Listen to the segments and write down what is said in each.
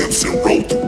Powder, Simpson roll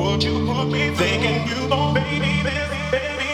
Would you put me thinking you, oh baby, baby, baby?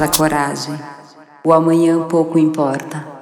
À coragem. O amanhã pouco importa.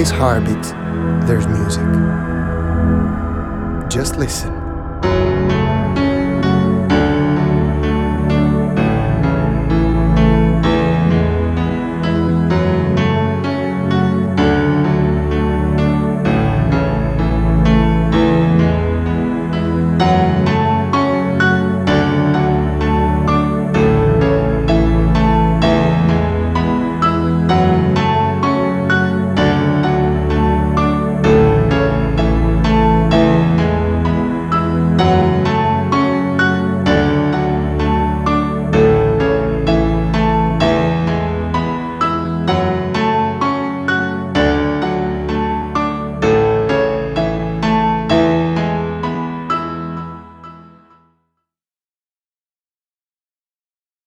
Butterfly's heartbeat,